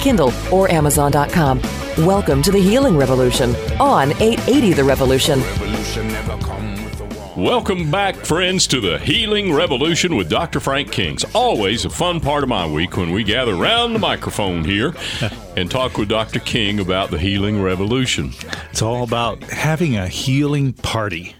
Kindle, or Amazon.com. Welcome to the Healing Revolution on 880 The Revolution. Welcome back, friends, to the Healing Revolution with Dr. Frank Kings. Always a fun part of my week when we gather around the microphone here and talk with Dr. King about the Healing Revolution. It's all about having a healing party.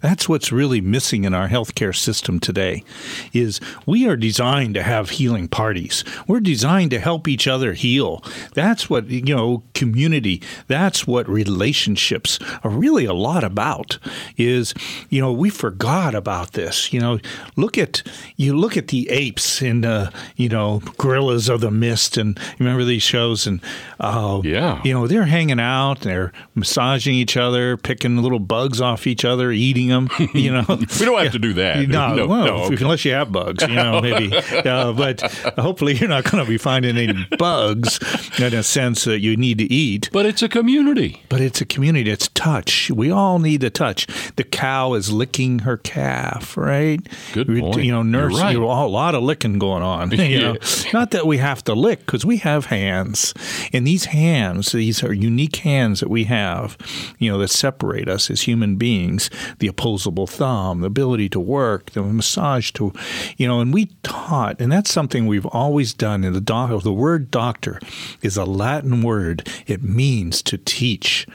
That's what's really missing in our healthcare system today is we are designed to have healing parties. We're designed to help each other heal. That's what, you know, community, that's what relationships are really a lot about is, you know, we forgot about this. You know, look at you look at the apes and uh, you know, gorillas of the mist and remember these shows and uh, yeah. you know, they're hanging out, they're massaging each other, picking little bugs off each other, eating eating them. You know, we don't have to do that. No, no, well, no okay. unless you have bugs, you know, maybe. uh, but hopefully, you're not going to be finding any bugs in a sense that you need to eat. But it's a community. But it's a community. It's touch. We all need the touch. The cow is licking her calf, right? Good point. You know, nurse. You're right. You know, a lot of licking going on. You know, not that we have to lick because we have hands, and these hands, these are unique hands that we have. You know, that separate us as human beings. The opposable thumb, the ability to work, the massage to, you know, and we taught, and that's something we've always done. In the doc, the word doctor is a Latin word. It means to teach,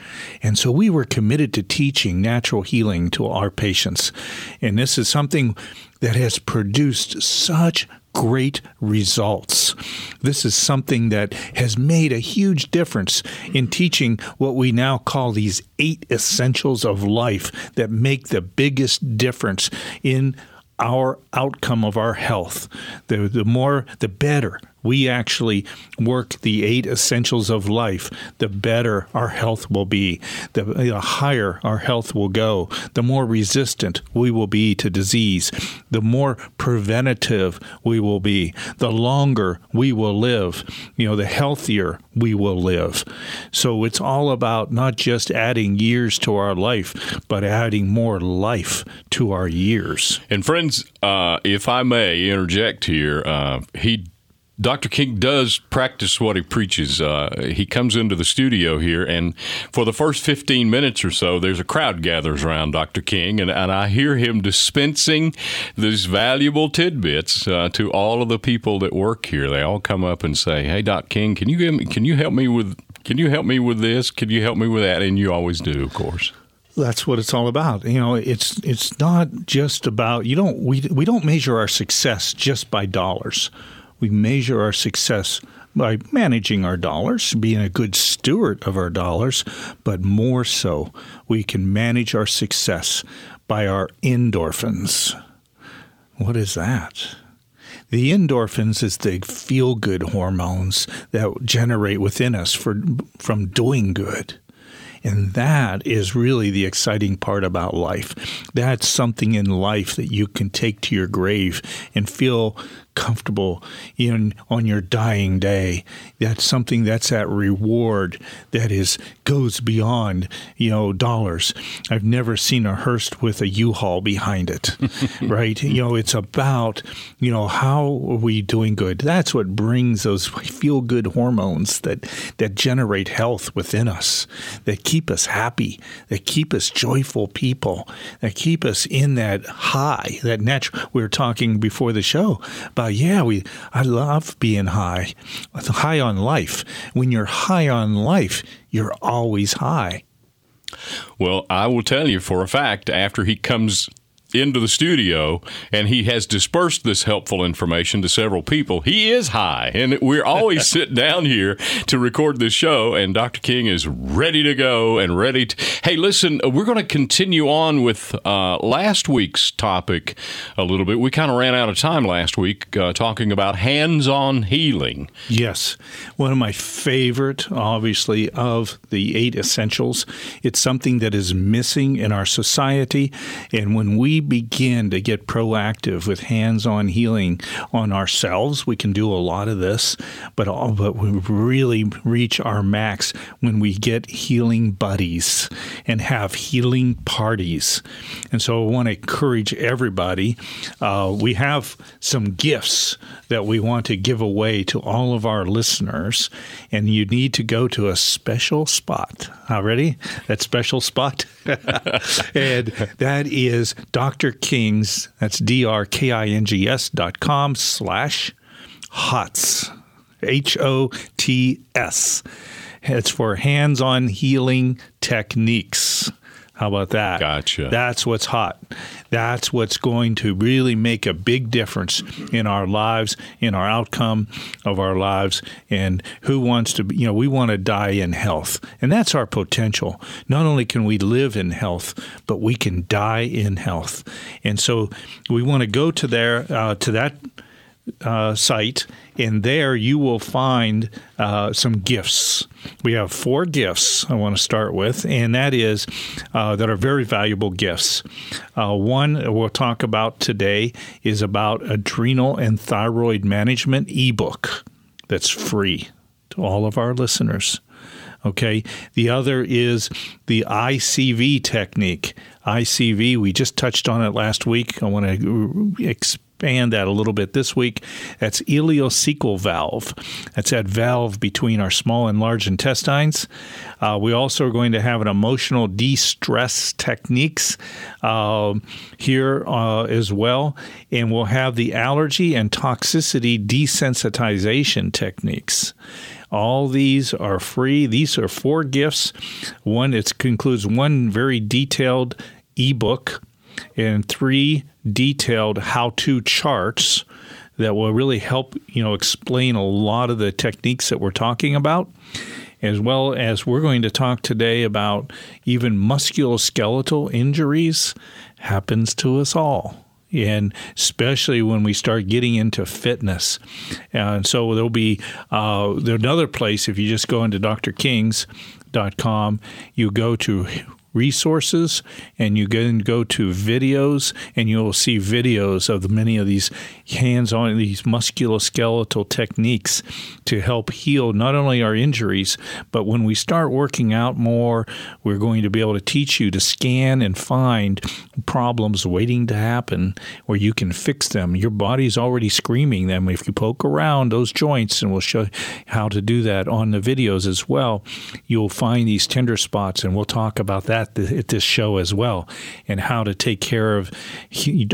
and so we were committed to teaching natural healing to our patients, and this is something that has produced such great results. This is something that has made a huge difference in teaching what we now call these eight essentials of life that make the biggest difference in our outcome of our health. The, the more, the better we actually work the eight essentials of life, the better our health will be, the, the, higher our health will go, the more resistant we will be to disease, the more preventative we will be, the longer we will live, you know, the healthier we will live. So it's all about not just adding years to our life, but adding more life to our years. And friends, uh, if I may interject here, uh, he Dr. King does practice what he preaches. Uh, he comes into the studio here, and for the first 15 minutes or so, there's a crowd gathers around Dr. King, and, and I hear him dispensing these valuable tidbits uh, to all of the people that work here. They all come up and say, "Hey, Doc King, can you give me, can you help me with can you help me with this? Can you help me with that?" And you always do, of course that's what it's all about. You know, it's it's not just about you don't we we don't measure our success just by dollars. We measure our success by managing our dollars, being a good steward of our dollars, but more so, we can manage our success by our endorphins. What is that? The endorphins is the feel good hormones that generate within us for, from doing good. And that is really the exciting part about life. That's something in life that you can take to your grave and feel comfortable in on your dying day. That's something that's that reward that is goes beyond you know dollars. I've never seen a hearse with a U-Haul behind it, right? You know, it's about you know how are we doing good. That's what brings those feel good hormones that that generate health within us, that keep us happy, that keep us joyful people, that keep us in that high, that natural. We were talking before the show about yeah, we I love being high, high on life. When you're high on life, you're always high. Well, I will tell you for a fact after he comes into the studio and he has dispersed this helpful information to several people. He is high, and we're always sitting down here to record this show, and Dr. King is ready to go and ready to. Hey, listen, we're going to continue on with uh, last week's topic a little bit. We kind of ran out of time last week uh, talking about hands on healing. Yes. One of my favorite, obviously, of the eight essentials. It's something that is missing in our society. And when we begin to get proactive with hands on healing on ourselves, we can do a lot of this, but, all, but we really reach our max when we get healing buddies and have healing parties. And so I want to encourage everybody. Uh, we have some gifts that we want to give away to all of our listeners, and you need to go to a special spot. Already? That special spot? and that is Dr. King's, that's D-R-K-I-N-G-S dot com slash HOTS. H O T S. It's for hands on healing techniques. How about that? Gotcha. That's what's hot. That's what's going to really make a big difference in our lives, in our outcome of our lives, and who wants to, you know, we want to die in health. And that's our potential. Not only can we live in health, but we can die in health. And so we want to go to there, uh, to that uh, site, and there you will find uh, some gifts. We have four gifts I want to start with, and that is uh, that are very valuable gifts. Uh, one we'll talk about today is about adrenal and thyroid management ebook that's free to all of our listeners. Okay. The other is the ICV technique. ICV, we just touched on it last week. I want to expand that a little bit this week. That's ileocecal valve. That's that valve between our small and large intestines. Uh, we also are going to have an emotional de-stress techniques uh, here uh, as well, and we'll have the allergy and toxicity desensitization techniques. All these are free. These are four gifts. One it concludes one very detailed ebook and three detailed how-to charts that will really help you know explain a lot of the techniques that we're talking about as well as we're going to talk today about even musculoskeletal injuries happens to us all and especially when we start getting into fitness. And so there'll be uh, another place if you just go into drkings.com, you go to resources and you can go to videos and you'll see videos of many of these hands-on these musculoskeletal techniques to help heal not only our injuries but when we start working out more we're going to be able to teach you to scan and find problems waiting to happen where you can fix them. Your body's already screaming them. If you poke around those joints and we'll show how to do that on the videos as well you'll find these tender spots and we'll talk about that at, the, at this show as well, and how to take care of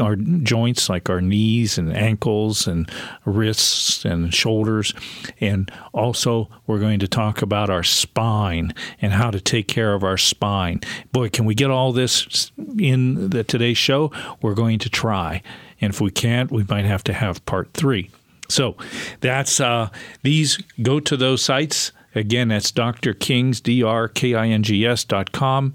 our joints like our knees and ankles and wrists and shoulders. And also, we're going to talk about our spine and how to take care of our spine. Boy, can we get all this in the today's show? We're going to try. And if we can't, we might have to have part three. So that's uh, these. Go to those sites Again, that's Dr. King's, D-R-K-I-N-G-S dot com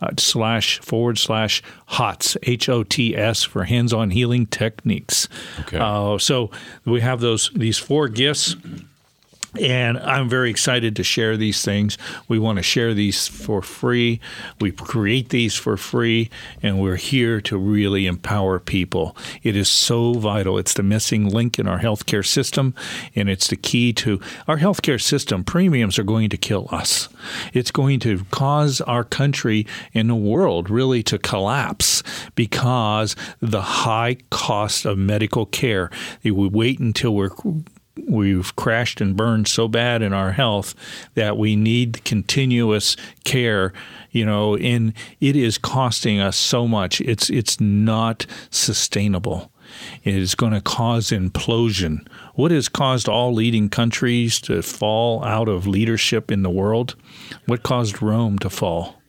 uh, slash forward slash HOTS, H-O-T-S for hands-on healing techniques. Okay. Uh, so we have those these four gifts and I'm very excited to share these things. We want to share these for free. We create these for free, and we're here to really empower people. It is so vital. It's the missing link in our healthcare system, and it's the key to our healthcare system. Premiums are going to kill us. It's going to cause our country and the world really to collapse because the high cost of medical care. We wait until we're we've crashed and burned so bad in our health that we need continuous care you know and it is costing us so much. It's it's not sustainable. It is going to cause implosion. What has caused all leading countries to fall out of leadership in the world? What caused rome to fall?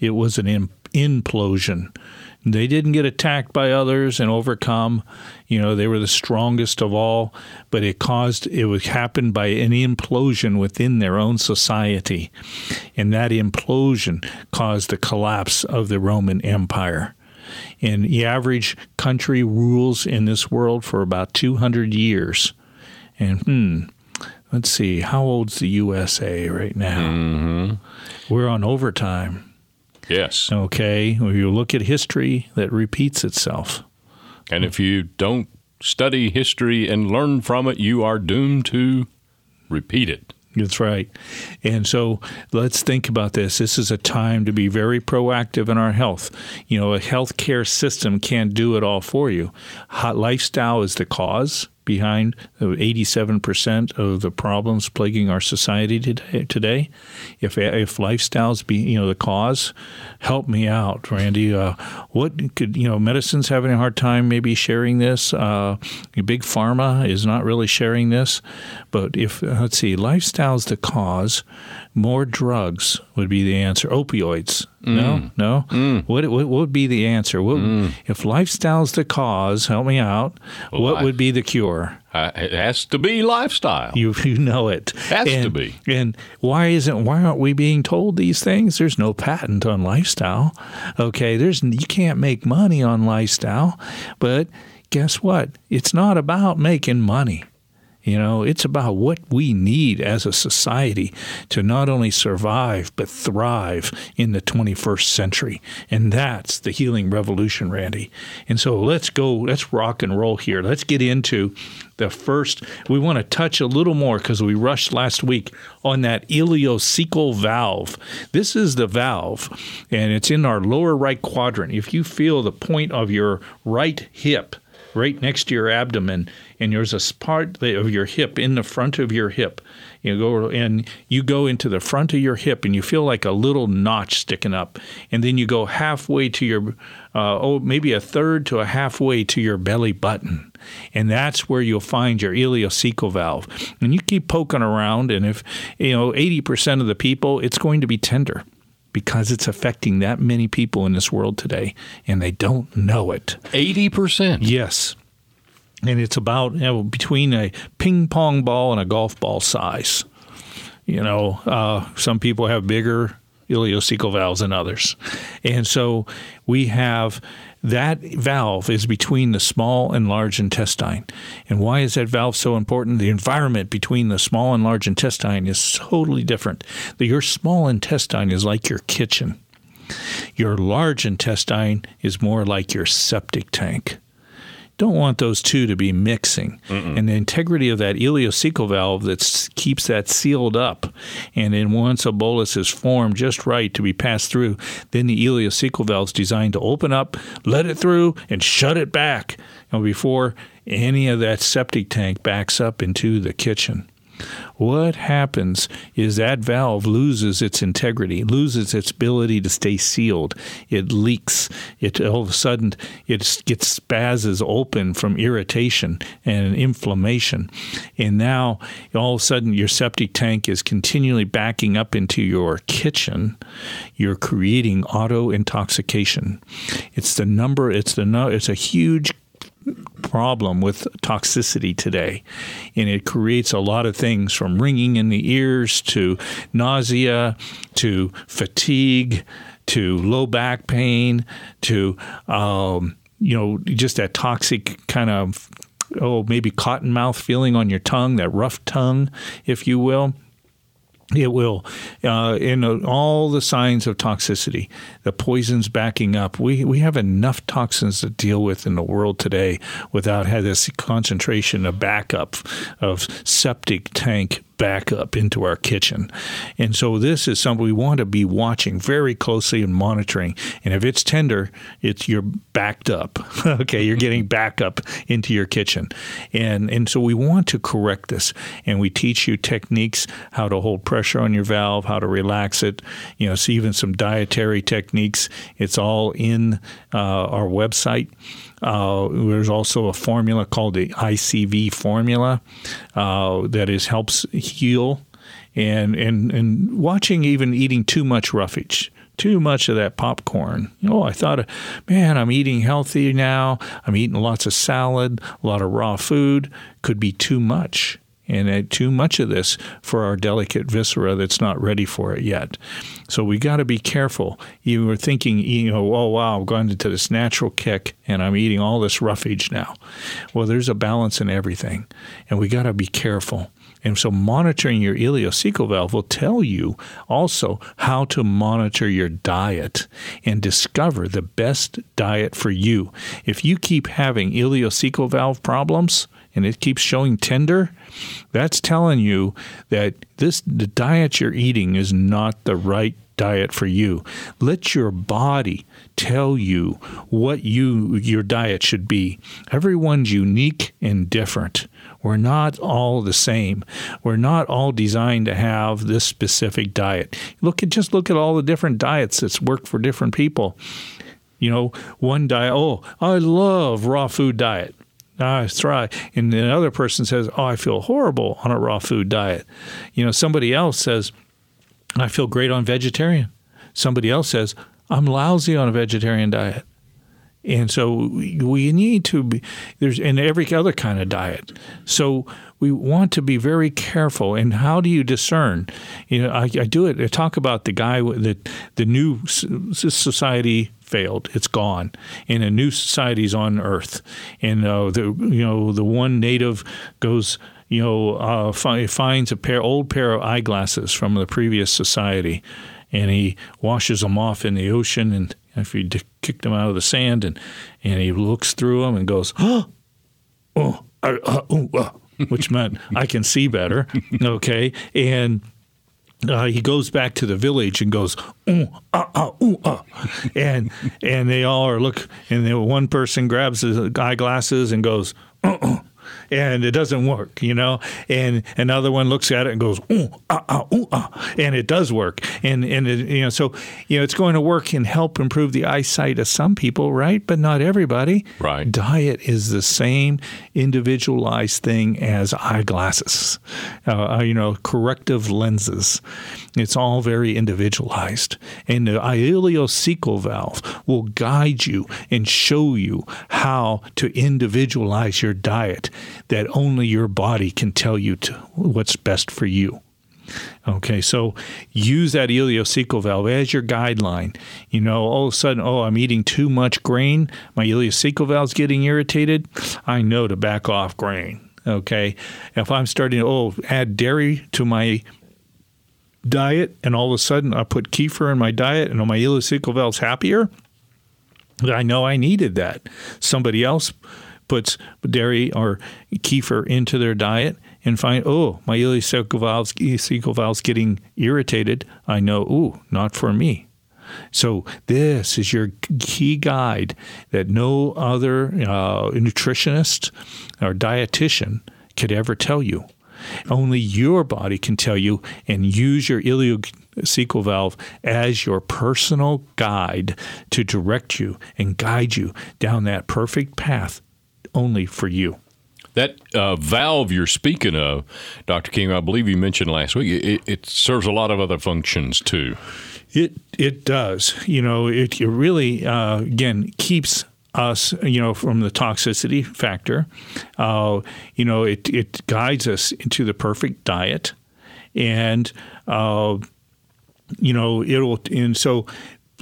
It was an implosion. They didn't get attacked by others and overcome. You know, they were the strongest of all, but it caused, it would happen by an implosion within their own society. And that implosion caused the collapse of the Roman Empire. And the average country rules in this world for about 200 years. And hmm, let's see, how old's the USA right now? Mm-hmm. We're on overtime. Yes. Okay. When you look at history, that repeats itself. And if you don't study history and learn from it, you are doomed to repeat it. That's right. And so let's think about this. This is a time to be very proactive in our health. You know, a healthcare system can't do it all for you. Hot lifestyle is the cause behind 87% of the problems plaguing our society today. If if lifestyles be you know the cause, help me out, Randy. Uh, what could you know? Medicine's having a hard time maybe sharing this. Uh, big pharma is not really sharing this, but if let's see, lifestyle's the cause more drugs would be the answer. Opioids. Mm. No, no. Mm. What, what, what would be the answer? What, mm. If lifestyle's the cause, help me out. Well, what I, would be the cure? Uh, it has to be lifestyle. You you know it has and, to be. And why isn't why aren't we being told these things? There's no patent on lifestyle. Okay, there's you can't make money on lifestyle, but guess what? It's not about making money. You know, it's about what we need as a society to not only survive, but thrive in the 21st century. And that's the healing revolution, Randy. And so let's go, let's rock and roll here. Let's get into the first. We want to touch a little more because we rushed last week on that ileocecal valve. This is the valve, and it's in our lower right quadrant. If you feel the point of your right hip, right next to your abdomen, and there's a part of your hip in the front of your hip. You go and you go into the front of your hip, and you feel like a little notch sticking up, and then you go halfway to your, uh, oh, maybe a third to a halfway to your belly button, and that's where you'll find your ileocecal valve. And you keep poking around, and if you know 80% of the people, it's going to be tender because it's affecting that many people in this world today and they don't know it. 80%? Yes. And it's about you know, between a ping pong ball and a golf ball size. You know, uh, some people have bigger ileocecal valves than others. And so we have that valve is between the small and large intestine. And why is that valve so important? The environment between the small and large intestine is totally different. Your small intestine is like your kitchen. Your large intestine is more like your septic tank don't want those two to be mixing. Mm-mm. And the integrity of that ileocecal valve that keeps that sealed up. And then once a bolus is formed just right to be passed through, then the ileocecal valve is designed to open up, let it through, and shut it back you know, before any of that septic tank backs up into the kitchen. What happens is that valve loses its integrity, loses its ability to stay sealed. It leaks. It all of a sudden it gets spasms open from irritation and inflammation, and now all of a sudden your septic tank is continually backing up into your kitchen. You're creating auto intoxication. It's the number. It's the no, it's a huge problem with toxicity today. And it creates a lot of things from ringing in the ears to nausea to fatigue to low back pain to, um, you know, just that toxic kind of, oh, maybe cotton mouth feeling on your tongue, that rough tongue, if you will it will, uh, in uh, all the signs of toxicity, the poisons backing up. We we have enough toxins to deal with in the world today without having this concentration of backup of septic tank back up into our kitchen. And so this is something we want to be watching very closely and monitoring. And if it's tender, it's you're backed up. okay, you're getting back up into your kitchen. And and so we want to correct this. And we teach you techniques how to hold pressure on your valve, how to relax it, you know, so even some dietary techniques. It's all in uh, our website. Uh, there's also a formula called the ICV formula uh, that is helps heal, and and and watching even eating too much roughage too much of that popcorn. Oh, I thought, man, I'm eating healthy now. I'm eating lots of salad, a lot of raw food. Could be too much and too much of this for our delicate viscera that's not ready for it yet. So we got to be careful. You were thinking, you know, oh wow, I've gone into this natural kick and I'm eating all this roughage now. Well, there's a balance in everything, and we got to be careful. And so, monitoring your ileocecal valve will tell you also how to monitor your diet and discover the best diet for you. If you keep having ileocecal valve problems, and it keeps showing tender, that's telling you that this the diet you're eating is not the right diet for you. Let your body tell you what you your diet should be. Everyone's unique and different. We're not all the same. We're not all designed to have this specific diet. Look at just look at all the different diets that's worked for different people. You know, one diet, oh, I love raw food diet. I thrive. And the other person says, Oh, I feel horrible on a raw food diet. You know, somebody else says, I feel great on vegetarian. Somebody else says, I'm lousy on a vegetarian diet. And so we need to be there's in every other kind of diet. So we want to be very careful. And how do you discern? You know, I, I do it. I talk about the guy that the new society failed. It's gone, and a new society's on Earth. And uh, the you know the one native goes you know uh, finds a pair old pair of eyeglasses from the previous society, and he washes them off in the ocean. And if he kicked them out of the sand and and he looks through them and goes oh oh, uh, uh, uh, which meant I can see better. Okay. And uh, he goes back to the village and goes, ooh, ah, ah, ooh, ah. and and they all are look, and one person grabs his eyeglasses and goes, uh, uh, and it doesn't work, you know. And another one looks at it and goes, ooh, ah, ah, ooh, ah, and it does work. And and it, you know, so you know, it's going to work and help improve the eyesight of some people, right? But not everybody. Right. Diet is the same individualized thing as eyeglasses, uh, you know, corrective lenses. It's all very individualized, and the ileocecal valve will guide you and show you how to individualize your diet that only your body can tell you what's best for you. Okay, so use that ileocecal valve as your guideline. You know, all of a sudden, oh, I'm eating too much grain. My ileocecal valve's getting irritated. I know to back off grain. Okay, if I'm starting to oh add dairy to my diet, and all of a sudden I put kefir in my diet, and my ileocecal valve's happier. I know I needed that. Somebody else puts dairy or kefir into their diet and find, oh, my ileocecal valve's, ileocecal valve's getting irritated, I know, ooh, not for me. So this is your key guide that no other uh, nutritionist or dietitian could ever tell you. Only your body can tell you and use your ileocecal valve as your personal guide to direct you and guide you down that perfect path only for you. That uh, valve you're speaking of, Dr. King, I believe you mentioned last week, it, it, serves a lot of other functions too. It it does. You know, it, it really uh, again keeps us, you know, from the toxicity factor. Uh, you know, it it guides us into the perfect diet, and uh, you know it'll and so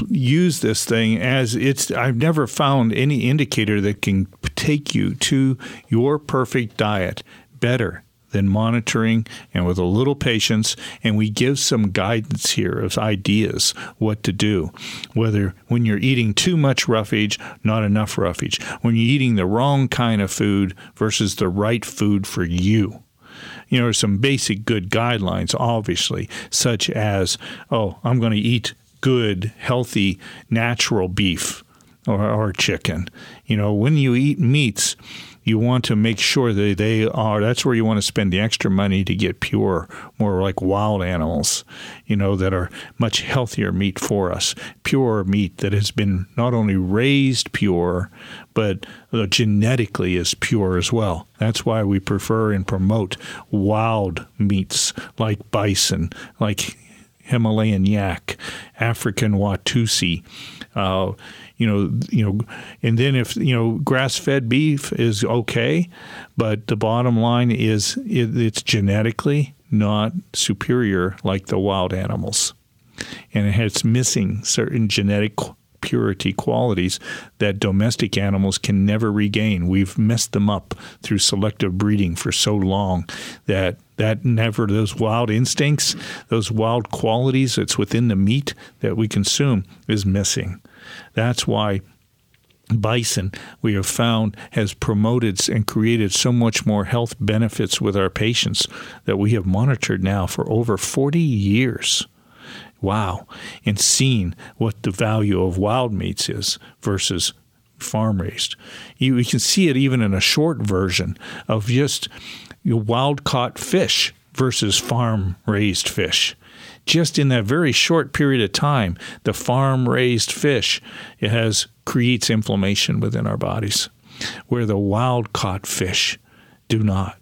use this thing as it's I've never found any indicator that can take you to your perfect diet better than monitoring and with a little patience. And we give some guidance here of ideas what to do whether when you're eating too much roughage not enough roughage when you're eating the wrong kind of food versus the right food for you. You know, some basic good guidelines, obviously, such as, oh, I'm going to eat good, healthy, natural beef or, or chicken. You know, when you eat meats, you want to make sure that they are that's where you want to spend the extra money to get pure more like wild animals you know that are much healthier meat for us pure meat that has been not only raised pure but uh, genetically is pure as well that's why we prefer and promote wild meats like bison like Himalayan yak, African Watusi. Uh, you know, you know, and then if you know grass-fed beef is okay, but the bottom line is it, it's genetically not superior like the wild animals, and it's missing certain genetic purity qualities that domestic animals can never regain. We've messed them up through selective breeding for so long that that never those wild instincts, those wild qualities that's within the meat that we consume is missing. That's why bison we have found has promoted and created so much more health benefits with our patients that we have monitored now for over 40 years. Wow. And seeing what the value of wild meats is versus farm raised. You, you, can see it even in a short version of just wild caught fish versus farm raised fish just in that very short period of time, the farm raised fish has creates inflammation within our bodies, where the wild caught fish do not.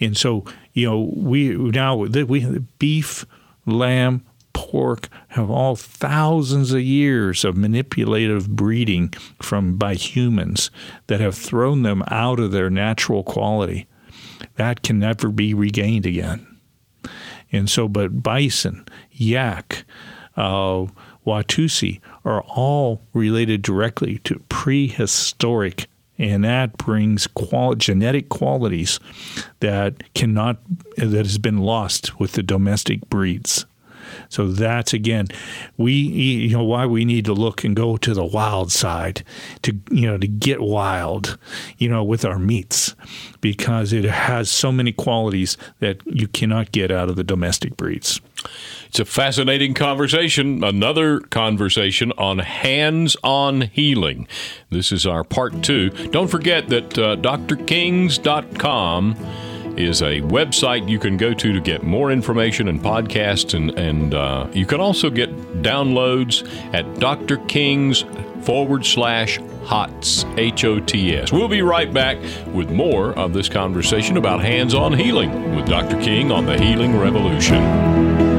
And so, you know, we now we beef, lamb, pork have all thousands of years of manipulative breeding from by humans that have thrown them out of their natural quality. That can never be regained again. And so, but bison, yak, uh, Watusi are all related directly to prehistoric, and that brings qual- genetic qualities that cannot that has been lost with the domestic breeds. So that's again, we you know why we need to look and go to the wild side to you know to get wild, you know, with our meats because it has so many qualities that you cannot get out of the domestic breeds. It's a fascinating conversation. Another conversation on hands on healing. This is our part two. Don't forget that uh, drkings.com is a website you can go to to get more information and podcasts, and, and uh, you can also get downloads at Dr. King's forward slash HOTS, H O T S. We'll be right back with more of this conversation about hands on healing with Dr. King on the Healing Revolution.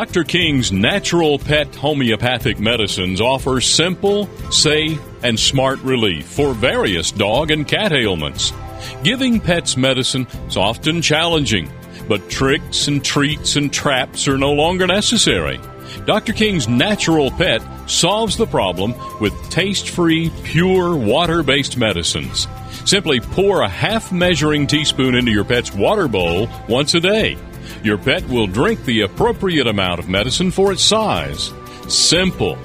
Dr. King's natural pet homeopathic medicines offer simple, safe, and smart relief for various dog and cat ailments. Giving pets medicine is often challenging, but tricks and treats and traps are no longer necessary. Dr. King's Natural Pet solves the problem with taste free, pure, water based medicines. Simply pour a half measuring teaspoon into your pet's water bowl once a day. Your pet will drink the appropriate amount of medicine for its size. Simple.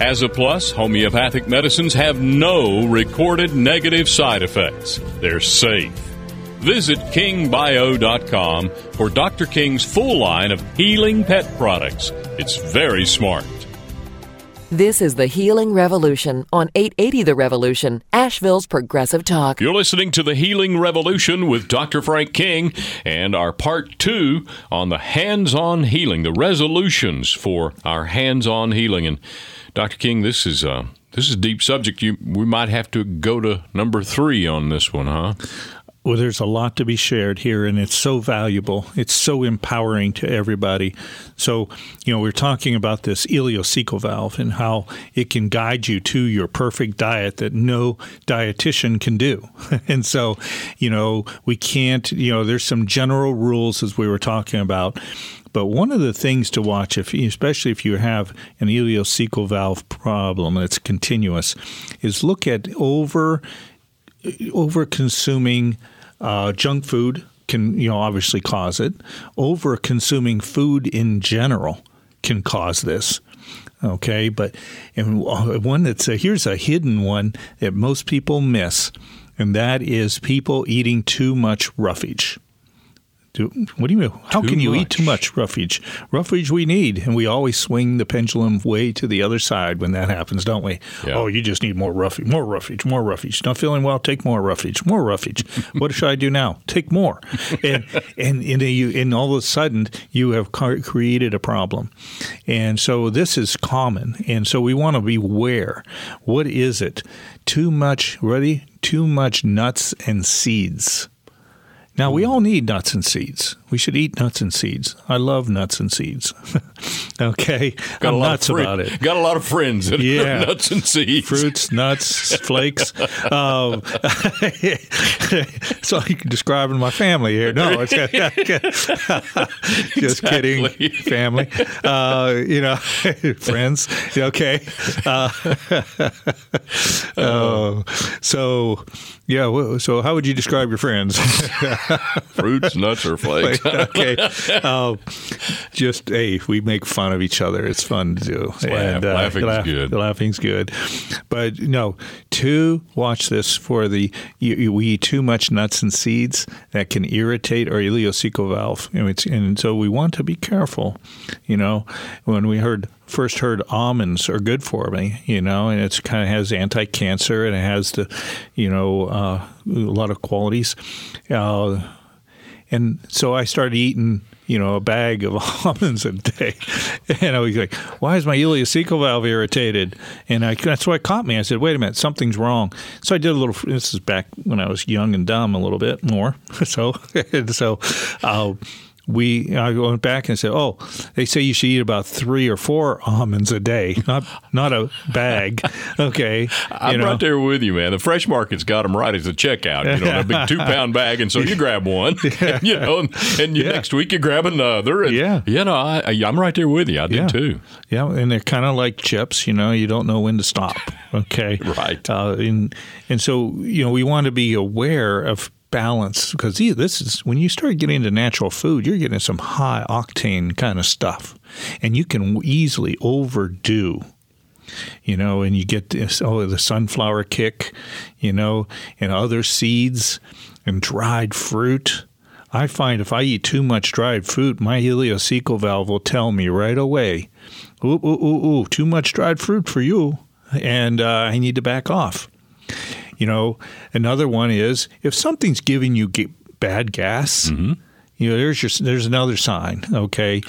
As a plus, homeopathic medicines have no recorded negative side effects. They're safe. Visit kingbio.com for Dr. King's full line of healing pet products. It's very smart. This is the Healing Revolution on 880 The Revolution, Asheville's Progressive Talk. You're listening to the Healing Revolution with Dr. Frank King and our part two on the hands on healing, the resolutions for our hands on healing. And Dr. King, this is uh, this is a deep subject. You we might have to go to number three on this one, huh? Well, there's a lot to be shared here, and it's so valuable. It's so empowering to everybody. So, you know, we're talking about this ileocecal valve and how it can guide you to your perfect diet that no dietitian can do. and so, you know, we can't, you know, there's some general rules as we were talking about. But one of the things to watch, if especially if you have an ileocecal valve problem that's continuous, is look at over over consuming uh, junk food can, you know, obviously cause it. Over consuming food in general can cause this. Okay, but and one that's a, here's a hidden one that most people miss, and that is people eating too much roughage Do, what do you mean? How can you eat too much roughage? Roughage we need, and we always swing the pendulum way to the other side when that happens, don't we? Yeah. Oh, you just need more roughage, more roughage, more roughage. Not feeling well? Take more roughage, more roughage. what should I do now? Take more. And and and, you, and all of a sudden you have created a problem, and so this is common, and so we want to be aware. What is it? Too much. Ready? Too much nuts and seeds. Now, we all need nuts and seeds. We should eat nuts and seeds. I love nuts and seeds. okay? Got I'm a lot nuts of about it. Got a lot of friends that Yeah. nuts and seeds. Fruits, nuts, flakes. Um, so you can describe my family here. No, it's just kidding. Family, uh, you know, friends. Okay. Uh, uh, so, yeah. So, how would you describe your friends? Fruits, nuts, or flakes. okay. Um, just hey, we make fun of each other. It's fun to do. laugh. Laughing's good. Laughing's good. But no, to watch this for the you, you- we eat too much nuts and seeds that can irritate our ileocecal valve, and, it's, and so we want to be careful. You know, when we heard first heard almonds are good for me, you know, and it's kind of has anti-cancer and it has the, you know, uh, a lot of qualities. Uh, and so I started eating, you know, a bag of almonds a day. And I was like, why is my ileocecal valve irritated? And I, that's what caught me. I said, wait a minute, something's wrong. So I did a little, this is back when I was young and dumb a little bit more. So, so, uh, we I went back and said, "Oh, they say you should eat about three or four almonds a day, not not a bag." Okay, I'm know. right there with you, man. The fresh market's got them right as a checkout. You know, a big two pound bag, and so you grab one, you know, and, and you, Yeah. next week you grab another. And, Yeah. you know, I, I, I'm right there with you. I do Yeah. too. Yeah, and they're kind of like chips. You know, you don't know when to stop. Okay, Right. Uh, and and so you know, we want to be aware of balance because this is when you start getting into natural food, you're getting some high octane kind of stuff, and you can easily overdo. You know, and you get this oh the sunflower kick, you know, and other seeds and dried fruit. I find if I eat too much dried fruit, my ileocecal valve will tell me right away, ooh, ooh, ooh, ooh, too much dried fruit for you, and uh, I need to back off. You know, another one is if something's giving you bad gas, mm-hmm. you know, there's your there's another sign. Okay,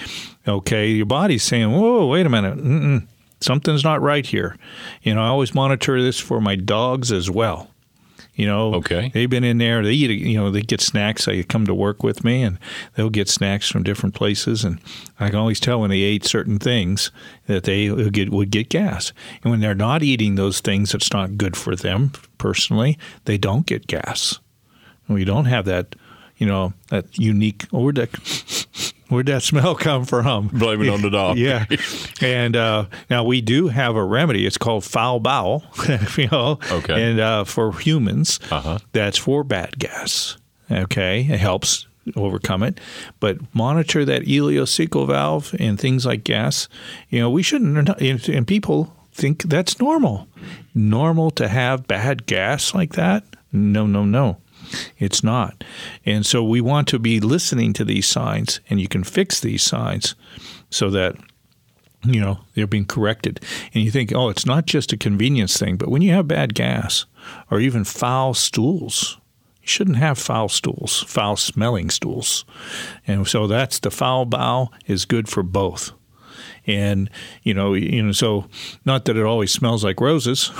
okay, your body's saying, "Whoa, wait a minute, Mm-mm, something's not right here." You know, I always monitor this for my dogs as well. You know, Okay. they've been in there. They eat, you know, they get snacks. They come to work with me, and they'll get snacks from different places. And I can always tell when they ate certain things that they would get, would get gas. And when they're not eating those things that's not good for them personally, they don't get gas. And we don't have that, you know, that unique. That, where'd that smell come from? Blame it on the dog. Yeah, and uh, now we do have a remedy. It's called foul bowel. you know, Okay. and uh, for humans, Uh-huh. that's for bad gas. Okay, it helps overcome it, but monitor that ileocecal valve and things like gas. You know, we shouldn't. And and people think that's normal. Normal to have bad gas like that? No, no, no. It's not. And so we want to be listening to these signs, and you can fix these signs so that you know they're being corrected. And you think, oh, it's not just a convenience thing, but when you have bad gas or even foul stools, you shouldn't have foul stools, foul smelling stools. And so that's the foul bowel is good for both. And you know, you know, so not that it always smells like roses,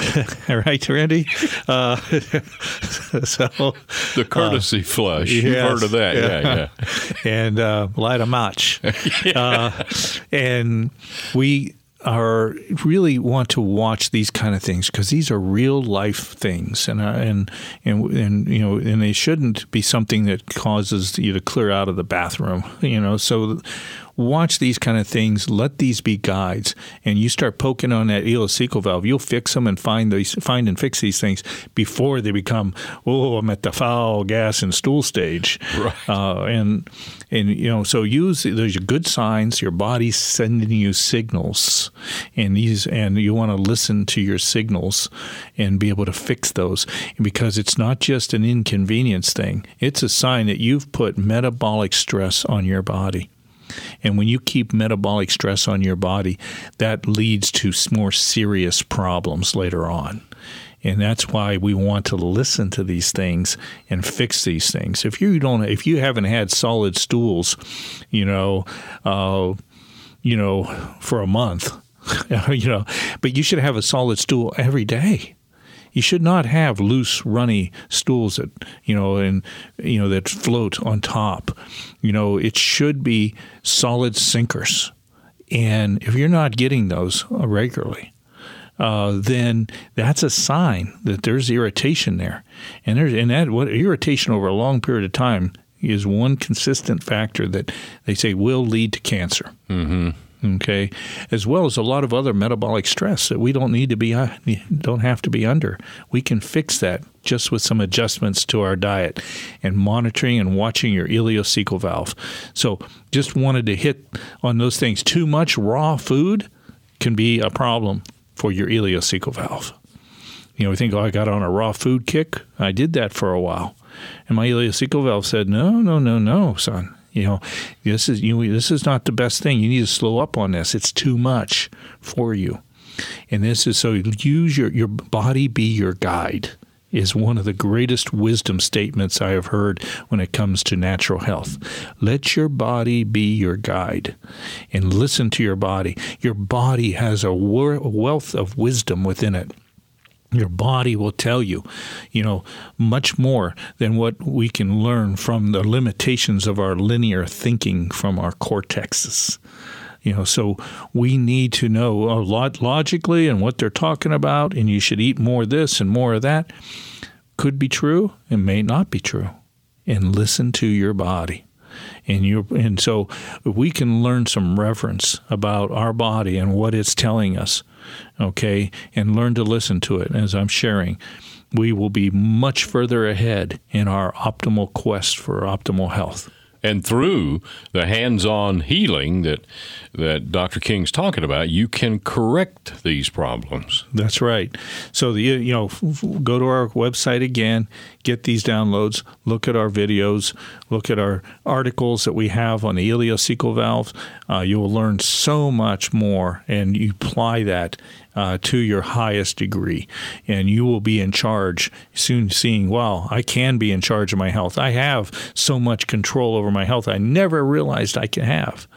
right, Randy? Uh, so The courtesy flush. You've heard of that. Yeah, yeah. and uh, light a match. uh, and we are really want to watch these kind of things because these are real life things, and uh, and and and you know, and they shouldn't be something that causes you to clear out of the bathroom. You know, so watch these kind of things. Let these be guides, and you start poking on that ileocecal valve. You'll fix them and find these, find and fix these things before they become. Oh, I'm at the foul gas and stool stage, right? Uh, and and you know, so use those good signs. Your body's sending you signals, and these and you want to listen to your signals and be able to fix those because it's not just an inconvenience thing. It's a sign that you've put metabolic stress on your body. And when you keep metabolic stress on your body, that leads to more serious problems later on. And that's why we want to listen to these things and fix these things. If you don't, if you haven't had solid stools, you know, uh, you know, for a month, you know, but you should have a solid stool every day. You should not have loose, runny stools that you know and you know that float on top. You know, it should be solid sinkers. And if you're not getting those regularly, uh, then that's a sign that there's irritation there, and there's and that what irritation over a long period of time is one consistent factor that they say will lead to cancer. Mm-hmm okay, as well as a lot of other metabolic stress that we don't need to be uh, don't have to be under. We can fix that just with some adjustments to our diet and monitoring and watching your ileocecal valve. So, just wanted to hit on those things. Too much raw food can be a problem for your ileocecal valve. You know, we think, oh, I got on a raw food kick. I did that for a while. And my ileocecal valve said, no, no, no, no, son. You know, this is you. This is not the best thing. You need to slow up on this. It's too much for you. And this is so use your your body be your guide is one of the greatest wisdom statements I have heard when it comes to natural health. Let your body be your guide and listen to your body. Your body has a wealth of wisdom within it your body will tell you, you know, much more than what we can learn from the limitations of our linear thinking from our cortexes. You know, so we need to know a lot logically and what they're talking about, and you should eat more of this and more of that. Could be true and may not be true. And listen to your body. And you and so we can learn some reverence about our body and what it's telling us okay, and learn to listen to it as I'm sharing, we will be much further ahead in our optimal quest for optimal health and through the hands-on healing that that Dr. King's talking about, you can correct these problems. That's right. So the you know go to our website again, get these downloads, look at our videos, look at our articles that we have on the ileocecal valve. Uh, you will learn so much more, and you apply that uh, to your highest degree. And you will be in charge soon, seeing, wow, I can be in charge of my health. I have so much control over my health I never realized I can have.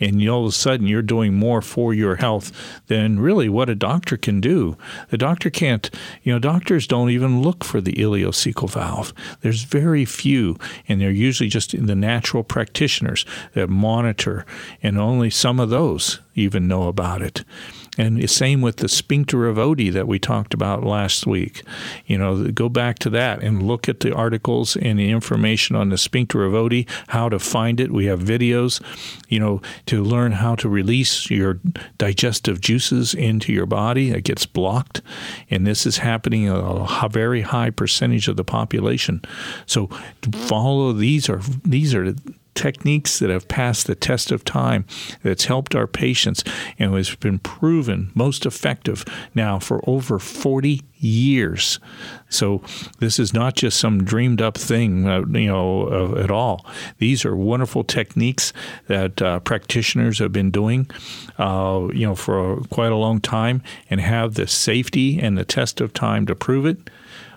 And all of a sudden, you're doing more for your health than really what a doctor can do. The doctor can't, you know, doctors don't even look for the ileocecal valve. There's very few, and they're usually just in the natural practitioners that monitor, and only some of those even know about it. And the same with the sphincter of Oddi that we talked about last week. You know, go back to that and look at the articles and the information on the sphincter of Oddi, how to find it. We have videos, you know, to learn how to release your digestive juices into your body. It gets blocked. And this is happening in a very high percentage of the population. So follow these are these are techniques that have passed the test of time that's helped our patients and has been proven most effective now for over 40 years. So this is not just some dreamed up thing, uh, you know, uh, at all. These are wonderful techniques that uh, practitioners have been doing, uh, you know, for quite a long time and have the safety and the test of time to prove it.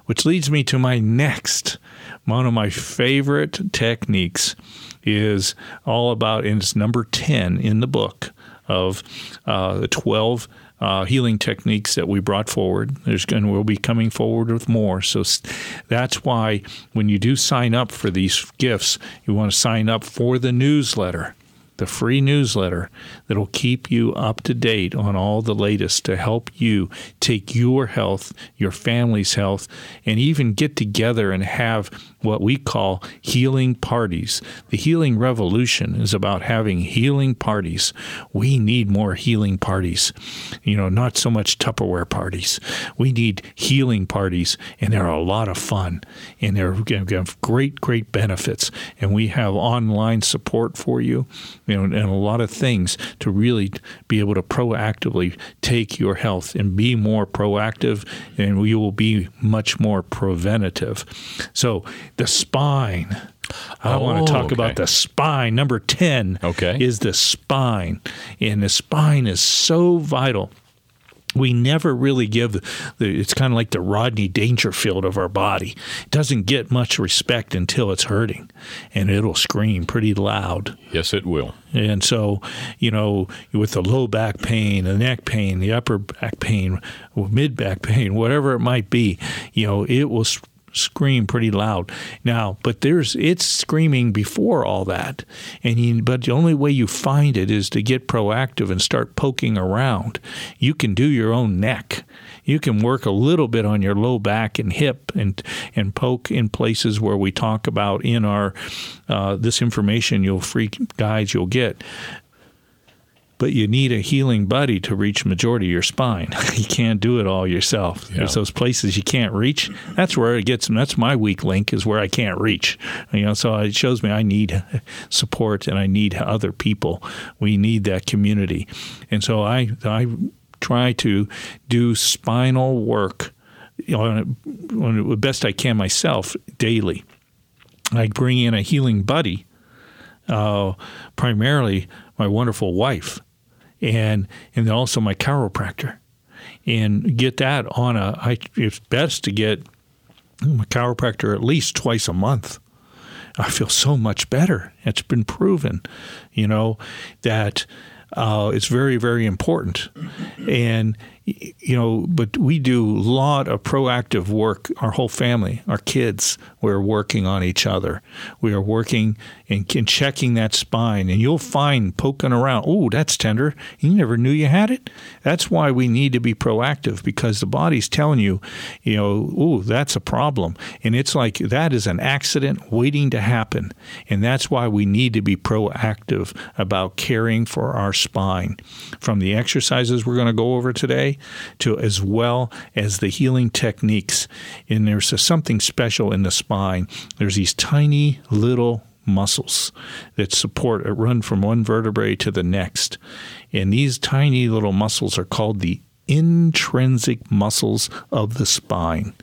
Which leads me to my next, one of my favorite techniques is all about, and it's number 10 in the book of uh, the 12 uh, healing techniques that we brought forward. There's and we'll be coming forward with more. So that's why when you do sign up for these gifts, you want to sign up for the newsletter. the free newsletter that'll keep you up to date on all the latest to help you take your health, your family's health, and even get together and have what we call healing parties. The healing revolution is about having healing parties. We need more healing parties. You know, not so much Tupperware parties. We need healing parties, and they're a lot of fun, and they're going to have great, great benefits. And we have online support for you, you know, and a lot of things to really be able to proactively take your health and be more proactive, and we will be much more preventative. So the spine. I oh, want to talk okay. about the spine. Number 10 okay. is the spine. And the spine is so vital we never really give the, it's kind of like the Rodney Dangerfield of our body. It doesn't get much respect until it's hurting and it'll scream pretty loud. Yes, it will. And so, you know, with the low back pain, the neck pain, the upper back pain, mid back pain, whatever it might be, you know, it will scream pretty loud. Now but there's it's screaming before all that. And you, but the only way you find it is to get proactive and start poking around. You can do your own neck. You can work a little bit on your low back and hip and and poke in places where we talk about in our uh, this information you'll free guides you'll get but you need a healing buddy to reach majority of your spine. you can't do it all yourself. Yeah. There's those places you can't reach. That's where it gets. And that's my weak link is where I can't reach. You know, so it shows me I need support and I need other people. We need that community, and so I I try to do spinal work. You know, on the best I can myself daily. I bring in a healing buddy, uh, primarily my wonderful wife and and then also my chiropractor, and get that on a. I, it's best to get my chiropractor at least twice a month. I feel so much better. It's been proven, you know, that uh, it's very very important, and you know, but we do a lot of proactive work. Our whole family, our kids, we're working on each other. We are working and, and checking that spine, and you'll find poking around. Oh, that's tender. You never knew you had it. That's why we need to be proactive because the body's telling you, you know, oh, that's a problem, and it's like that is an accident waiting to happen, and that's why we need to be proactive about caring for our spine. From the exercises we're going to go over today to as well as the healing techniques. And there's something special in the spine. There's these tiny little muscles that support a run from one vertebrae to the next. And these tiny little muscles are called the intrinsic muscles of the spine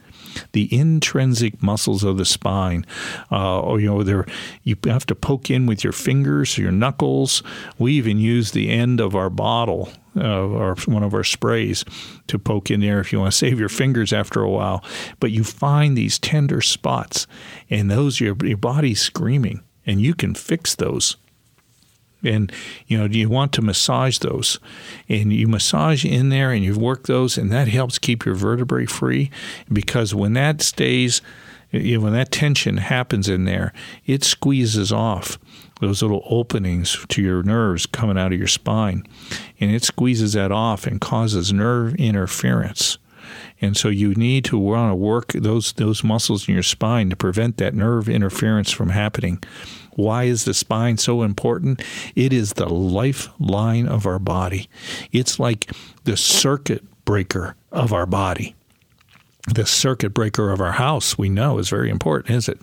the intrinsic muscles of the spine. Uh, or, you know, there you have to poke in with your fingers, your knuckles. We even use the end of our bottle uh, or one of our sprays to poke in there if you want to save your fingers after a while. But you find these tender spots, and those your your body's screaming, and you can fix those. And you know you want to massage those. And you massage in there and you work those and that helps keep your vertebrae free because when that stays you know, when that tension happens in there it squeezes off those little openings to your nerves coming out of your spine. And it squeezes that off and causes nerve interference and so you need to want to work those those muscles in your spine to prevent that nerve interference from happening why is the spine so important? It is the lifeline of our body. It's like the circuit breaker of our body. The circuit breaker of our house, we know, is very important, is it?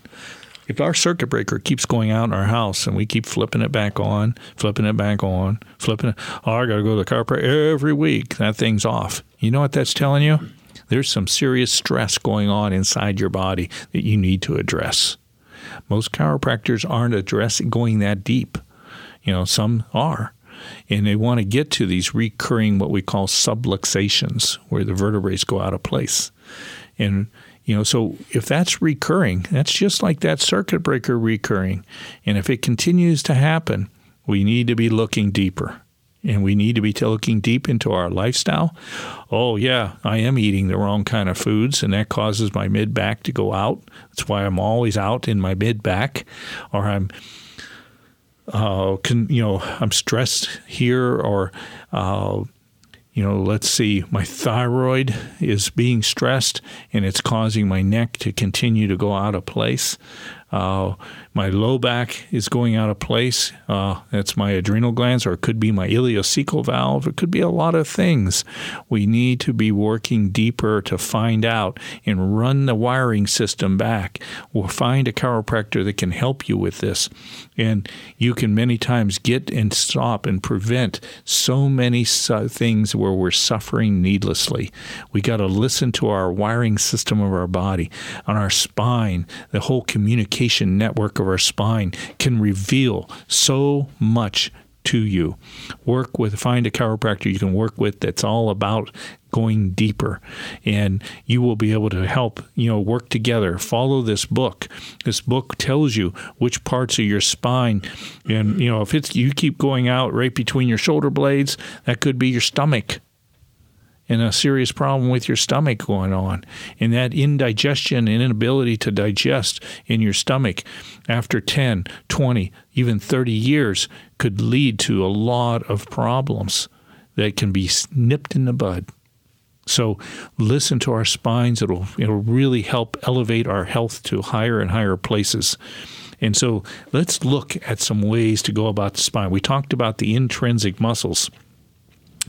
If our circuit breaker keeps going out in our house and we keep flipping it back on, flipping it back on, flipping it, oh, I got to go to the chiropractor every week, that thing's off. You know what that's telling you? There's some serious stress going on inside your body that you need to address. Most chiropractors aren't addressing going that deep. You know, some are. And they want to get to these recurring, what we call subluxations, where the vertebrae go out of place. And, you know, so if that's recurring, that's just like that circuit breaker recurring. And if it continues to happen, we need to be looking deeper and we need to be looking deep into our lifestyle. Oh, yeah, I am eating the wrong kind of foods, and that causes my mid back to go out. That's why I'm always out in my mid back, or I'm uh, can you know I'm stressed here, or uh, you know, let's see, my thyroid is being stressed and it's causing my neck to continue to go out of place. Uh, my low back is going out of place. Uh, that's my adrenal glands, or it could be my ileocecal valve. It could be a lot of things. We need to be working deeper to find out and run the wiring system back. We'll find a chiropractor that can help you with this. And you can many times get and stop and prevent so many things where we're suffering needlessly. We got to listen to our wiring system of our body, on our spine, the whole communication network of our spine can reveal so much to you. Work with, find a chiropractor you can work with that's all about going deeper. And you will be able to help you know work together. Follow this book. This book tells you which parts of your spine. And you know if it's you keep going out right between your shoulder blades that could be your stomach and a serious problem with your stomach going on. And that indigestion and inability to digest in your stomach after 10, 20, even 30 years could lead to a lot of problems that can be nipped in the bud. So listen to our spines. It'll, it'll really help elevate our health to higher and higher places. And so let's look at some ways to go about the spine. We talked about the intrinsic muscles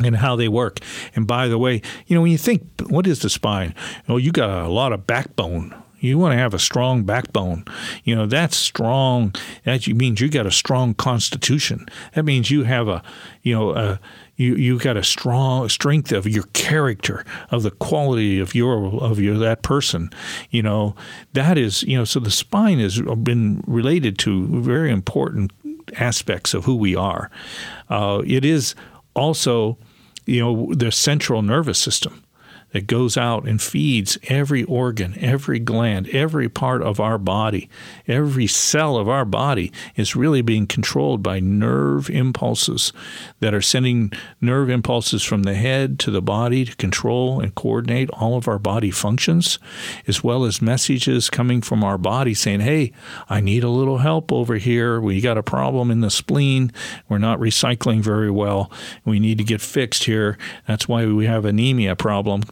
and how they work. And by the way, you know, when you think, what is the spine? Well, you got a lot of backbone. You want to have a strong backbone. You know, that's strong. That means you got a strong constitution. That means you have a, you know, a, you you got a strong strength of your character, of the quality of your of your that person. You know, that is, you know, so the spine has been related to very important aspects of who we are. Uh, it is also, you know, the central nervous system that goes out and feeds every organ, every gland, every part of our body. Every cell of our body is really being controlled by nerve impulses that are sending nerve impulses from the head to the body to control and coordinate all of our body functions, as well as messages coming from our body saying, Hey, I need a little help over here. We got a problem in the spleen. We're not recycling very well. We need to get fixed here. That's why we have anemia problem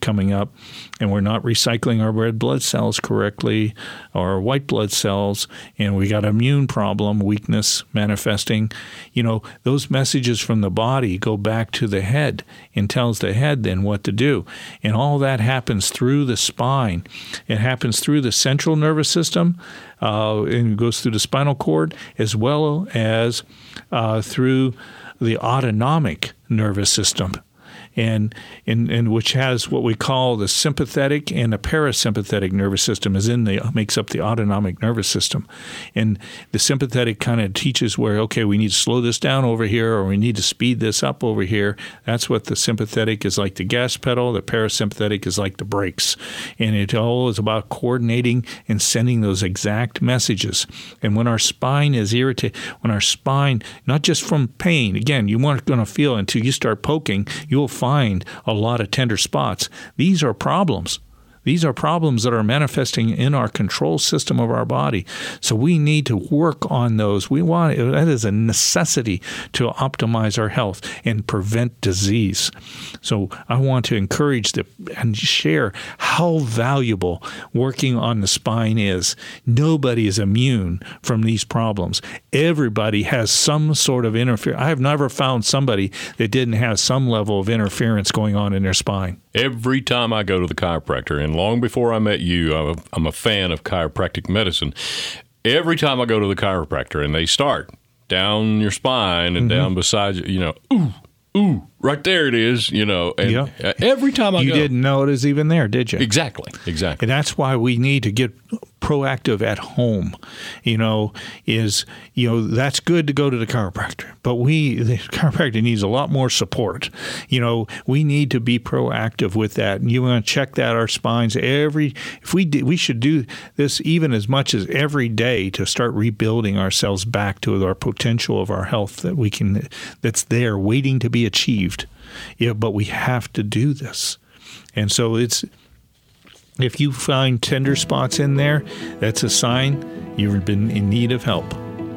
coming up, and we're not recycling our red blood cells correctly or white blood cells, and we got immune problem, weakness manifesting. You know, those messages from the body go back to the head and tells the head then what to do. And all that happens through the spine. It happens through the central nervous system, uh, and goes through the spinal cord, as well as uh, through the autonomic nervous system and, and, and which has what we call the sympathetic and the parasympathetic nervous system is in the makes up the autonomic nervous system, and the sympathetic kind of teaches where okay we need to slow this down over here or we need to speed this up over here. That's what the sympathetic is like the gas pedal. The parasympathetic is like the brakes, and it all is about coordinating and sending those exact messages. And when our spine is irritated, when our spine not just from pain again you aren't going to feel until you start poking, you'll find a lot of tender spots. These are problems. These are problems that are manifesting in our control system of our body. So we need to work on those. We want that is a necessity to optimize our health and prevent disease. So I want to encourage the, and share how valuable working on the spine is. Nobody is immune from these problems. Everybody has some sort of interference. I have never found somebody that didn't have some level of interference going on in their spine every time I go to the chiropractor, and long before I met you, I'm a, fan of chiropractic medicine. Every time I go to the chiropractor and they start down your spine and mm-hmm. down beside you, you know, ooh, ooh, right there it is, you know. And yeah. Uh, every time I you go, didn't know it was even there, did you? Exactly, exactly. And that's why we need to get proactive at home. You know, is you know that's good to go to the chiropractor, but we the chiropractor needs a lot more support. You know, we need to be proactive with that. And you want to check that our spines every. If we did, we should do this even as much as every day to start rebuilding ourselves back to our potential of our health that we can that's there waiting to be achieved. Yeah, but we have to do this. And so it's if you find tender spots in there, that's a sign you've been in need of help.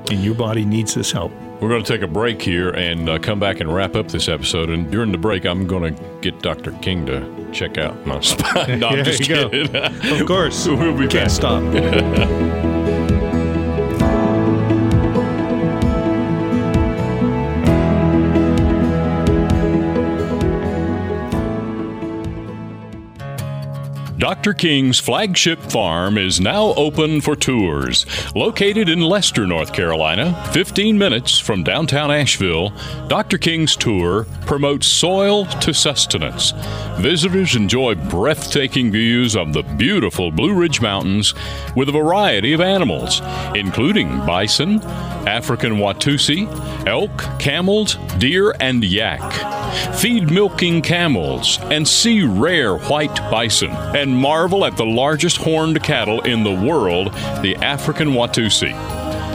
And your body needs this help. We're going to take a break here and uh, come back and wrap up this episode. And during the break, I'm going to get Dr. King to check out my spine. No, I'm just kidding. of course. we'll be Can't back. stop. Dr. King's flagship farm is now open for tours. Located in Leicester, North Carolina, 15 minutes from downtown Asheville, Dr. King's tour promotes soil to sustenance. Visitors enjoy breathtaking views of the beautiful Blue Ridge Mountains with a variety of animals, including bison, African Watusi, elk, camels, deer, and yak. Feed milking camels and see rare white bison and marvel at the largest horned cattle in the world, the African Watusi.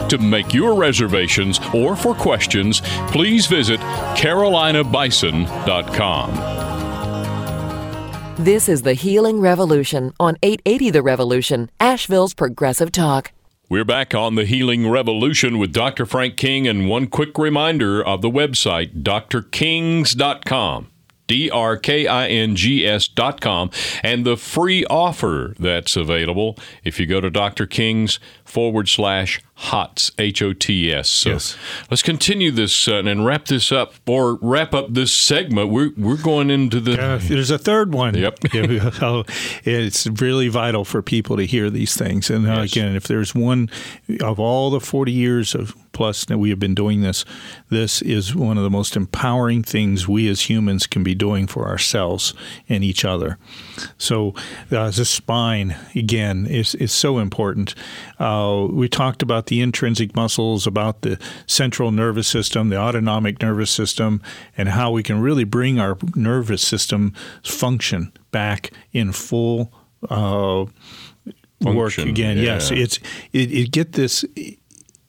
To make your reservations or for questions, please visit carolinabison.com. This is the Healing Revolution on 880 The Revolution, Asheville's Progressive Talk. We're back on the Healing Revolution with Dr. Frank King, and one quick reminder of the website, drkings.com. D R K I N G S dot com, and the free offer that's available if you go to Dr. King's forward slash HOTS, H O T S. So Yes. let's continue this uh, and wrap this up, or wrap up this segment. We're, we're going into the. Uh, there's a third one. Yep. It's really vital for people to hear these things. And uh, Yes. again, if there's one of all the 40 years of plus that we have been doing this, this is one of the most empowering things we as humans can be doing for ourselves and each other. So uh, the spine again is is so important. Uh, we talked about the intrinsic muscles, about the central nervous system, the autonomic nervous system, and how we can really bring our nervous system function back in full. Uh, work Function, again. Yes, it's it, it get this.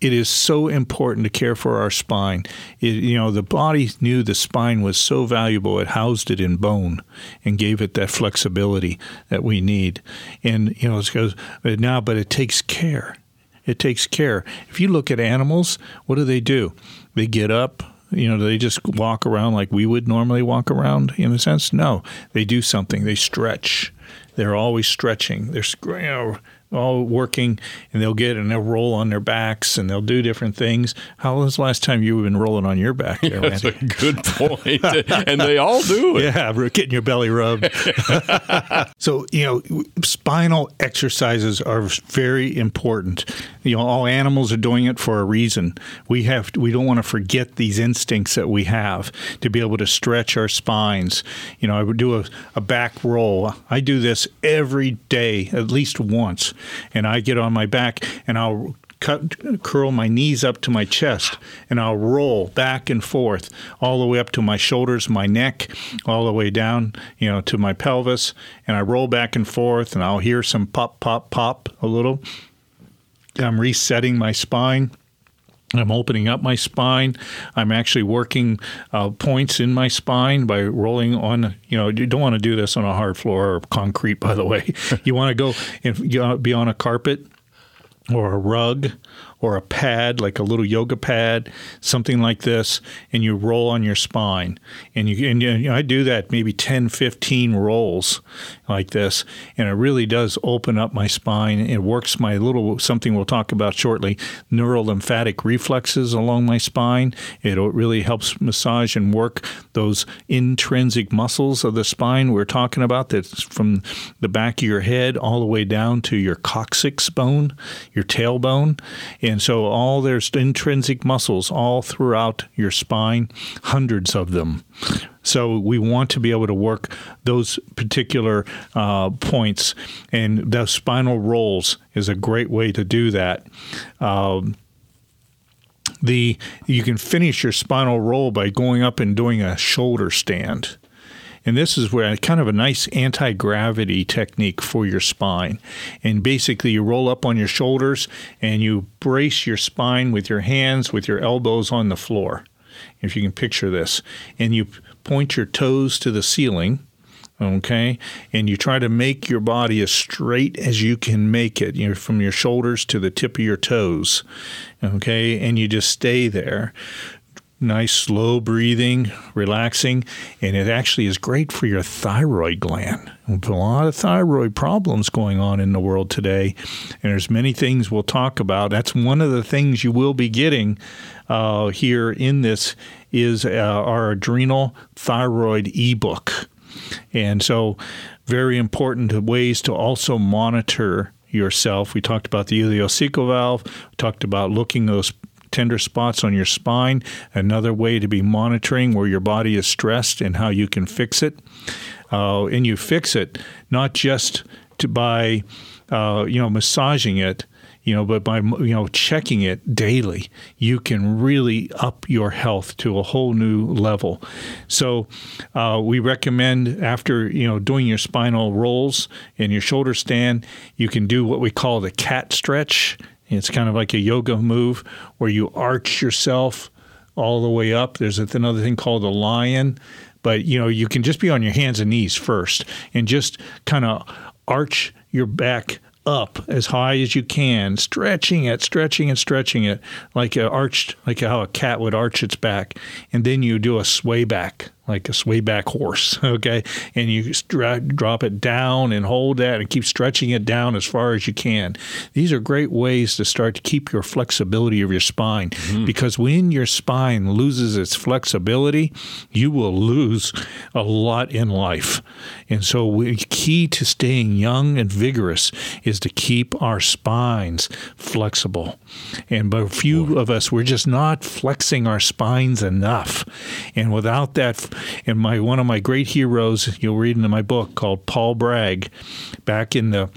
It is so important to care for our spine. It, you know, the body knew the spine was so valuable; it housed it in bone and gave it that flexibility that we need. And you know, it goes now, but it takes care. It takes care. If you look at animals, what do they do? They get up. You know, do they just walk around like we would normally walk around in a sense? No, they do something. They stretch. They're always stretching. They're you know, all working, and they'll get and they'll roll on their backs and they'll do different things. How was the last time you've been rolling on your back there, That's a good point. and they all do it. Yeah, getting your belly rubbed. so, you know, spinal exercises are very important. You know, all animals are doing it for a reason. We have we don't want to forget these instincts that we have to be able to stretch our spines. You know, I would do a, a back roll. I do this every day, at least once. And I get on my back and I'll cut, curl my knees up to my chest, and I'll roll back and forth all the way up to my shoulders, my neck, all the way down, you know, to my pelvis, and I roll back and forth, and I'll hear some pop, pop, pop a little. I'm resetting my spine. I'm opening up my spine. I'm actually working uh, points in my spine by rolling on. You know, you don't want to do this on a hard floor or concrete, by the way. you want to go and you be on a carpet or a rug or a pad like a little yoga pad something like this and you roll on your spine. And you and you know, I do that maybe 10 15 rolls like this and it really does open up my spine. It works my little something we'll talk about shortly neural lymphatic reflexes along my spine. It really helps massage and work those intrinsic muscles of the spine we're talking about that's from the back of your head all the way down to your coccyx bone your tailbone. And so all there's intrinsic muscles all throughout your spine hundreds of them. So we want to be able to work those particular uh, points. And those spinal rolls is a great way to do that. Um, the you can finish your spinal roll by going up and doing a shoulder stand. And this is where kind of a nice anti gravity technique for your spine. And basically, you roll up on your shoulders and you brace your spine with your hands, with your elbows on the floor, if you can picture this. And you point your toes to the ceiling okay and you try to make your body as straight as you can make it you know from your shoulders to the tip of your toes okay and you just stay there nice slow breathing relaxing and it actually is great for your thyroid gland. There's a lot of thyroid problems going on in the world today and there's many things we'll talk about. That's one of the things you will be getting uh, here in this is uh, our adrenal thyroid ebook. And so, very important ways to also monitor yourself. We talked about the ileocecal valve, we talked about looking those tender spots on your spine, another way to be monitoring where your body is stressed and how you can fix it. Uh, and you fix it not just to by uh, you know massaging it you know, but by you know checking it daily, you can really up your health to a whole new level. So uh, we recommend after you know doing your spinal rolls and your shoulder stand, you can do what we call the cat stretch. It's kind of like a yoga move where you arch yourself all the way up. There's another thing called the lion, but you know you can just be on your hands and knees first and just kind of arch your back up as high as you can, stretching it, stretching and stretching it like a arched, like how a cat would arch its back, and then you do a sway back like a swayback horse, okay? And you drop it down and hold that and keep stretching it down as far as you can. These are great ways to start to keep your flexibility of your spine mm-hmm. because when your spine loses its flexibility, you will lose a lot in life. And so, we, key to staying young and vigorous is to keep our spines flexible. And but a few of us, we're just not flexing our spines enough. And without that and my one of my great heroes, you'll read in my book called Paul Bragg, back in the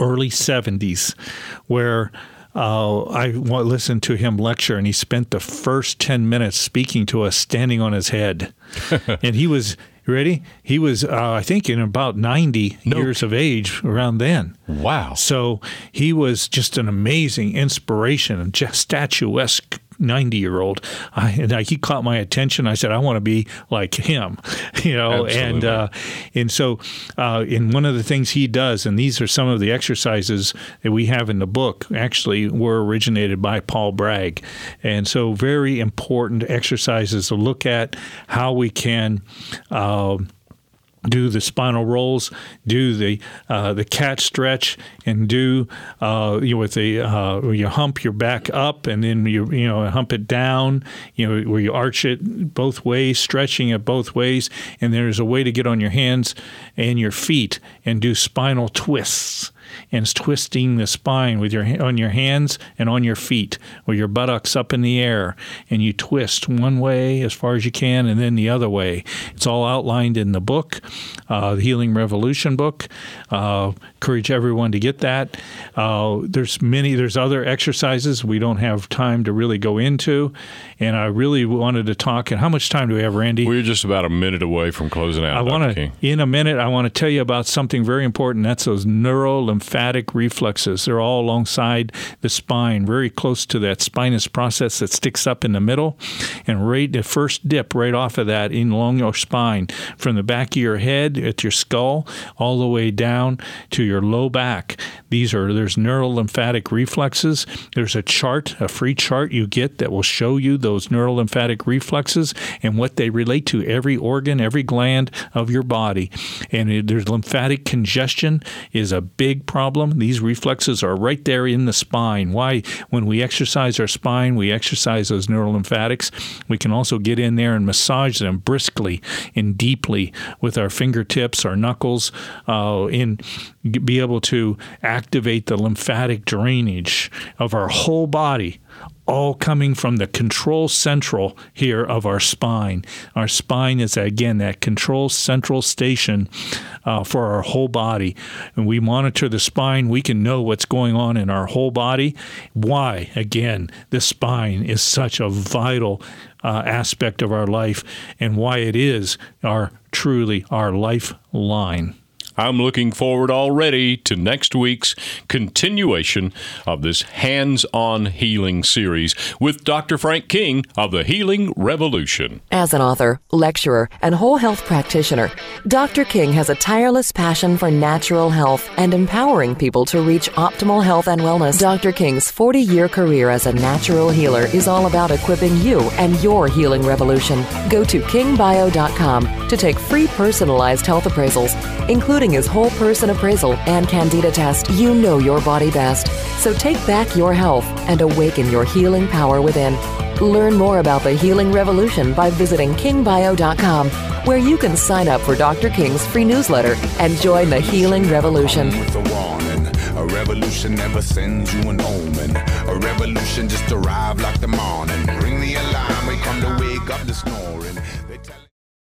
early 70s, where uh, I listened to him lecture, and he spent the first 10 minutes speaking to us standing on his head. and he was ready? He was, uh, I think, in about 90 nope. years of age around then. Wow. So he was just an amazing inspiration, just statuesque 90 year old. I, and I, he caught my attention. I said, I want to be like him, you know, Absolutely. and, uh, and so, uh, in one of the things he does, and these are some of the exercises that we have in the book, actually were originated by Paul Bragg. And so, very important exercises to look at how we can. Uh, do the spinal rolls, do the uh, the cat stretch, and do uh, you know, with the uh, you hump your back up and then you you know hump it down, you know where you arch it both ways, stretching it both ways, and there's a way to get on your hands and your feet and do spinal twists and twisting the spine with your on your hands and on your feet, with your buttocks up in the air, and you twist one way as far as you can, and then the other way. It's all outlined in the book, uh, the Healing Revolution book. Uh, encourage everyone to get that. Uh, there's many. There's other exercises we don't have time to really go into, and I really wanted to talk. And how much time do we have, Randy? We're just about a minute away from closing out. I want to, in a minute, I want to tell you about something very important. That's those neural lymphatic reflexes. They're all alongside the spine, very close to that spinous process that sticks up in the middle, and right the first dip right off of that in along your spine, from the back of your head at your skull all the way down to your low back. These are there's neural lymphatic reflexes. There's a chart, a free chart you get that will show you those neural lymphatic reflexes and what they relate to every organ, every gland of your body. And there's lymphatic congestion is a big problem. These reflexes are right there in the spine. Why? When we exercise our spine, we exercise those neural lymphatics. We can also get in there and massage them briskly and deeply with our fingertips, our knuckles, uh, and be able to activate the lymphatic drainage of our whole body all coming from the control central here of our spine. Our spine is, again, that control central station uh, for our whole body. And we monitor the spine, we can know what's going on in our whole body. Why? Again, the spine is such a vital uh, aspect of our life and why it is our truly our lifeline. I'm looking forward already to next week's continuation of this hands on healing series with Dr. Frank King of the Healing Revolution. As an author, lecturer, and whole health practitioner, Dr. King has a tireless passion for natural health and empowering people to reach optimal health and wellness. Dr. King's 40 year career as a natural healer is all about equipping you and your healing revolution. Go to kingbio.com to take free personalized health appraisals, including his whole person appraisal and candida test. You know your body best. So take back your health and awaken your healing power within. Learn more about the healing revolution by visiting kingbio.com, where you can sign up for Dr. King's free newsletter and join the healing revolution. A revolution never sends you an omen. A revolution just arrived like the morning. Ring